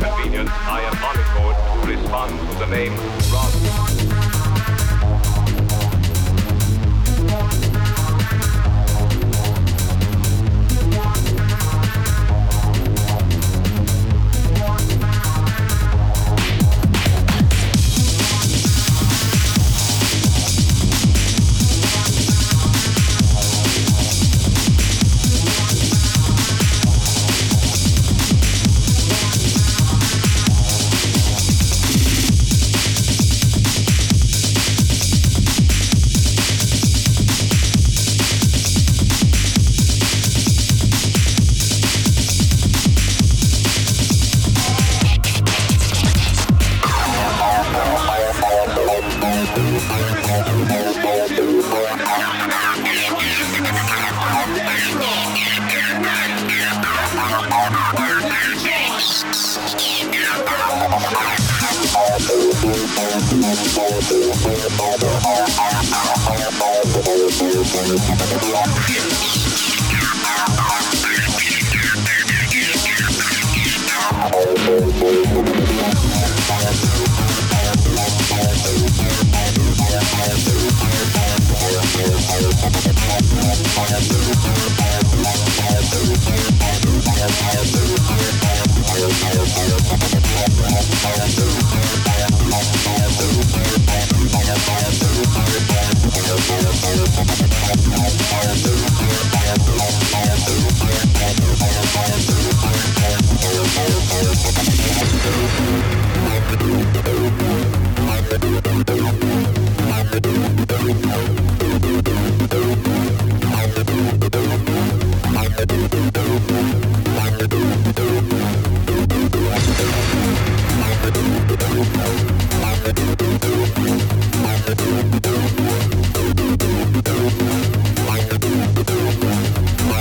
convenience, I am on board to respond to the name Ron. I'm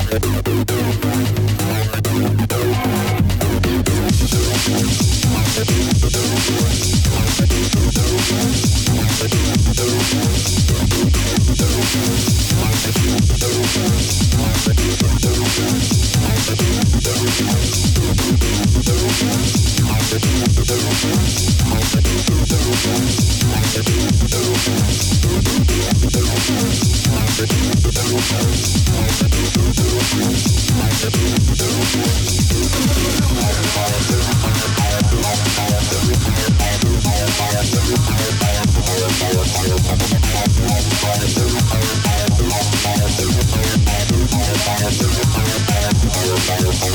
Thank Fire, fire, fire.